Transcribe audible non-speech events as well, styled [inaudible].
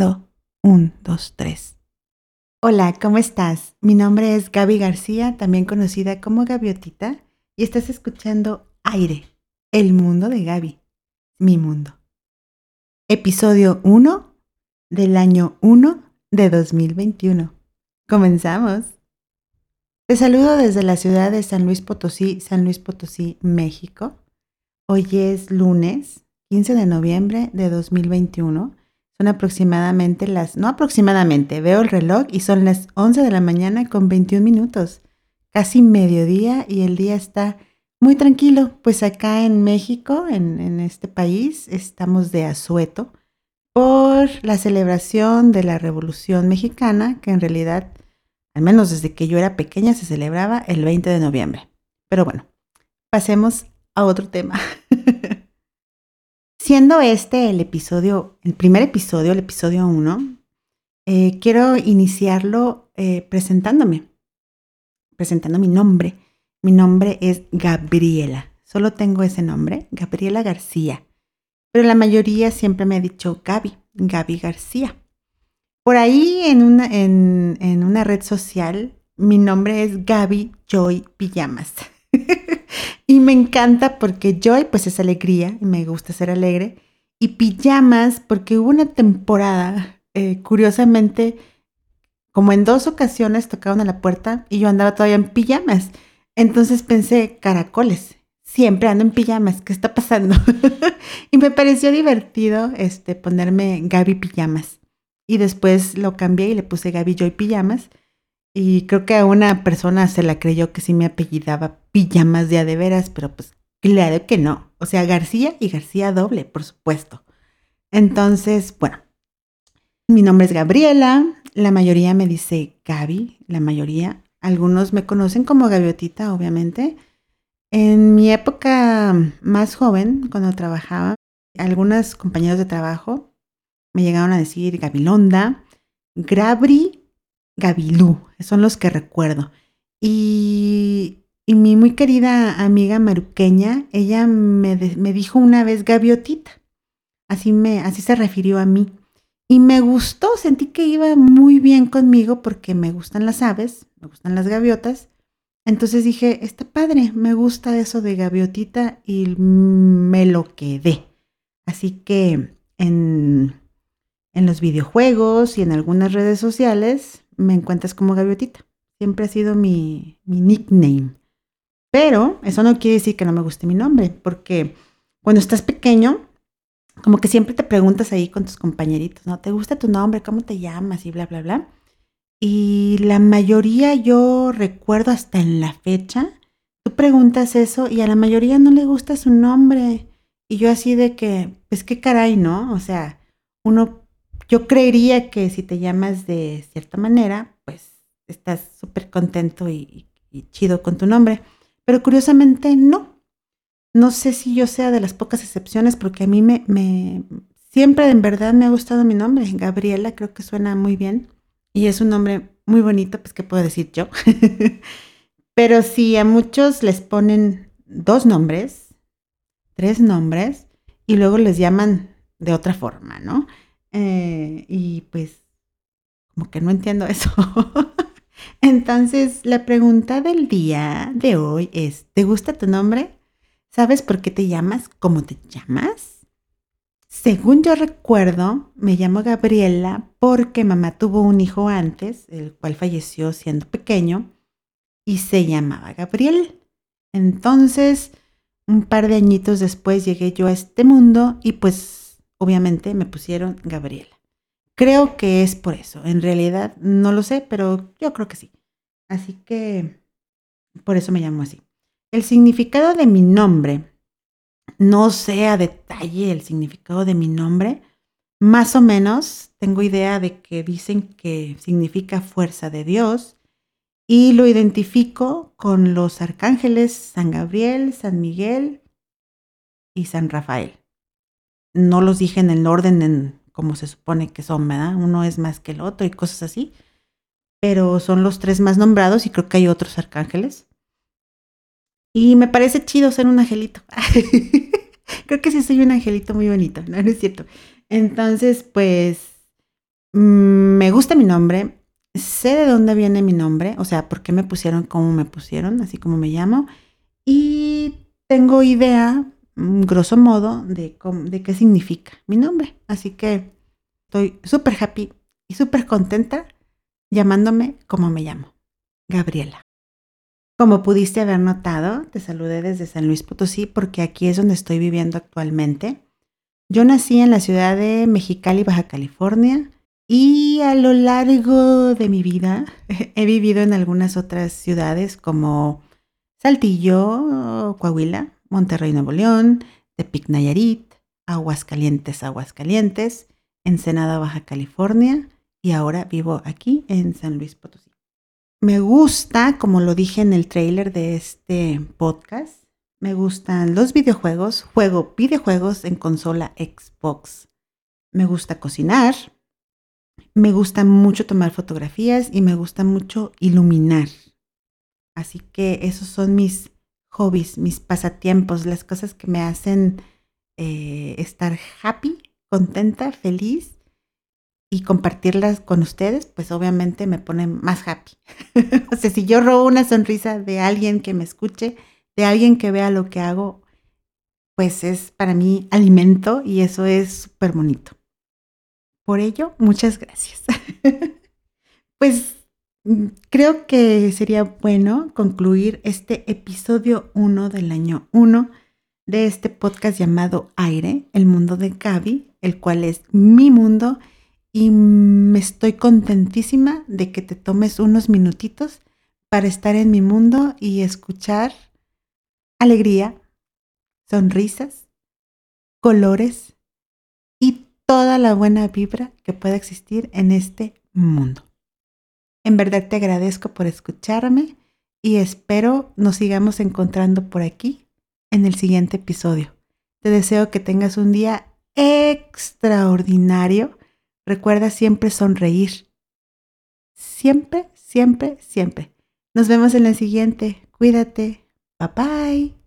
Grabando. Un, dos, tres. Hola, ¿cómo estás? Mi nombre es Gaby García, también conocida como Gaviotita, y estás escuchando Aire, el mundo de Gaby, mi mundo. Episodio 1 del año 1 de 2021. Comenzamos. Te saludo desde la ciudad de San Luis Potosí, San Luis Potosí, México. Hoy es lunes 15 de noviembre de 2021 son aproximadamente las, no aproximadamente, veo el reloj y son las 11 de la mañana con 21 minutos, casi mediodía y el día está muy tranquilo, pues acá en México, en, en este país, estamos de asueto por la celebración de la Revolución Mexicana, que en realidad, al menos desde que yo era pequeña, se celebraba el 20 de noviembre. Pero bueno, pasemos a otro tema. [laughs] Siendo este el episodio, el primer episodio, el episodio 1, eh, quiero iniciarlo eh, presentándome, presentando mi nombre. Mi nombre es Gabriela. Solo tengo ese nombre, Gabriela García. Pero la mayoría siempre me ha dicho Gaby, Gaby García. Por ahí en una, en, en una red social, mi nombre es Gaby Joy Pijamas. [laughs] Y me encanta porque Joy pues es alegría y me gusta ser alegre. Y pijamas porque hubo una temporada, eh, curiosamente, como en dos ocasiones tocaron a la puerta y yo andaba todavía en pijamas. Entonces pensé, caracoles, siempre ando en pijamas, ¿qué está pasando? [laughs] y me pareció divertido este, ponerme Gaby Pijamas. Y después lo cambié y le puse Gaby Joy Pijamas. Y creo que a una persona se la creyó que sí me apellidaba pijamas de a de veras, pero pues claro que no. O sea, García y García doble, por supuesto. Entonces, bueno, mi nombre es Gabriela, la mayoría me dice Gaby, la mayoría. Algunos me conocen como Gaviotita, obviamente. En mi época más joven, cuando trabajaba, algunos compañeros de trabajo me llegaron a decir Gabilonda, Grabri, Gabilú, son los que recuerdo. Y y mi muy querida amiga maruqueña, ella me, me dijo una vez gaviotita. Así, me, así se refirió a mí. Y me gustó, sentí que iba muy bien conmigo porque me gustan las aves, me gustan las gaviotas. Entonces dije, está padre, me gusta eso de gaviotita y me lo quedé. Así que en, en los videojuegos y en algunas redes sociales me encuentras como gaviotita. Siempre ha sido mi, mi nickname. Pero eso no quiere decir que no me guste mi nombre, porque cuando estás pequeño, como que siempre te preguntas ahí con tus compañeritos, ¿no? ¿Te gusta tu nombre? ¿Cómo te llamas? Y bla, bla, bla. Y la mayoría yo recuerdo hasta en la fecha, tú preguntas eso y a la mayoría no le gusta su nombre. Y yo así de que, pues qué caray, ¿no? O sea, uno, yo creería que si te llamas de cierta manera, pues estás súper contento y, y chido con tu nombre. Pero curiosamente no. No sé si yo sea de las pocas excepciones porque a mí me, me siempre en verdad me ha gustado mi nombre. Gabriela creo que suena muy bien y es un nombre muy bonito, pues qué puedo decir yo. [laughs] Pero si a muchos les ponen dos nombres, tres nombres y luego les llaman de otra forma, ¿no? Eh, y pues como que no entiendo eso. [laughs] Entonces, la pregunta del día de hoy es, ¿te gusta tu nombre? ¿Sabes por qué te llamas? ¿Cómo te llamas? Según yo recuerdo, me llamo Gabriela porque mamá tuvo un hijo antes, el cual falleció siendo pequeño, y se llamaba Gabriel. Entonces, un par de añitos después llegué yo a este mundo y pues obviamente me pusieron Gabriela. Creo que es por eso. En realidad no lo sé, pero yo creo que sí. Así que por eso me llamo así. El significado de mi nombre, no sé a detalle el significado de mi nombre, más o menos tengo idea de que dicen que significa fuerza de Dios y lo identifico con los arcángeles San Gabriel, San Miguel y San Rafael. No los dije en el orden en como se supone que son, ¿verdad? Uno es más que el otro y cosas así. Pero son los tres más nombrados y creo que hay otros arcángeles. Y me parece chido ser un angelito. [laughs] creo que sí soy un angelito muy bonito, ¿no? ¿no es cierto? Entonces, pues, mm, me gusta mi nombre, sé de dónde viene mi nombre, o sea, por qué me pusieron como me pusieron, así como me llamo, y tengo idea, grosso modo, de, qué significa mi nombre. Así que estoy súper happy y súper contenta llamándome como me llamo, Gabriela. Como pudiste haber notado, te saludé desde San Luis Potosí porque aquí es donde estoy viviendo actualmente. Yo nací en la ciudad de Mexicali, Baja California, y a lo largo de mi vida [laughs] he vivido en algunas otras ciudades como Saltillo, Coahuila, Monterrey, Nuevo León, Tepic, Nayarit, Aguascalientes, Aguascalientes, Ensenada, Baja California y ahora vivo aquí en San Luis Potosí. Me gusta, como lo dije en el trailer de este podcast, me gustan los videojuegos, juego videojuegos en consola Xbox. Me gusta cocinar, me gusta mucho tomar fotografías y me gusta mucho iluminar. Así que esos son mis hobbies, mis pasatiempos, las cosas que me hacen eh, estar happy, contenta, feliz y compartirlas con ustedes, pues obviamente me pone más happy. [laughs] o sea, si yo robo una sonrisa de alguien que me escuche, de alguien que vea lo que hago, pues es para mí alimento y eso es súper bonito. Por ello, muchas gracias. [laughs] pues creo que sería bueno concluir este episodio 1 del año 1 de este podcast llamado Aire, el mundo de Gaby, el cual es mi mundo y me estoy contentísima de que te tomes unos minutitos para estar en mi mundo y escuchar alegría, sonrisas, colores y toda la buena vibra que pueda existir en este mundo. En verdad te agradezco por escucharme y espero nos sigamos encontrando por aquí en el siguiente episodio. Te deseo que tengas un día extraordinario Recuerda siempre sonreír. Siempre, siempre, siempre. Nos vemos en la siguiente. Cuídate. Bye bye.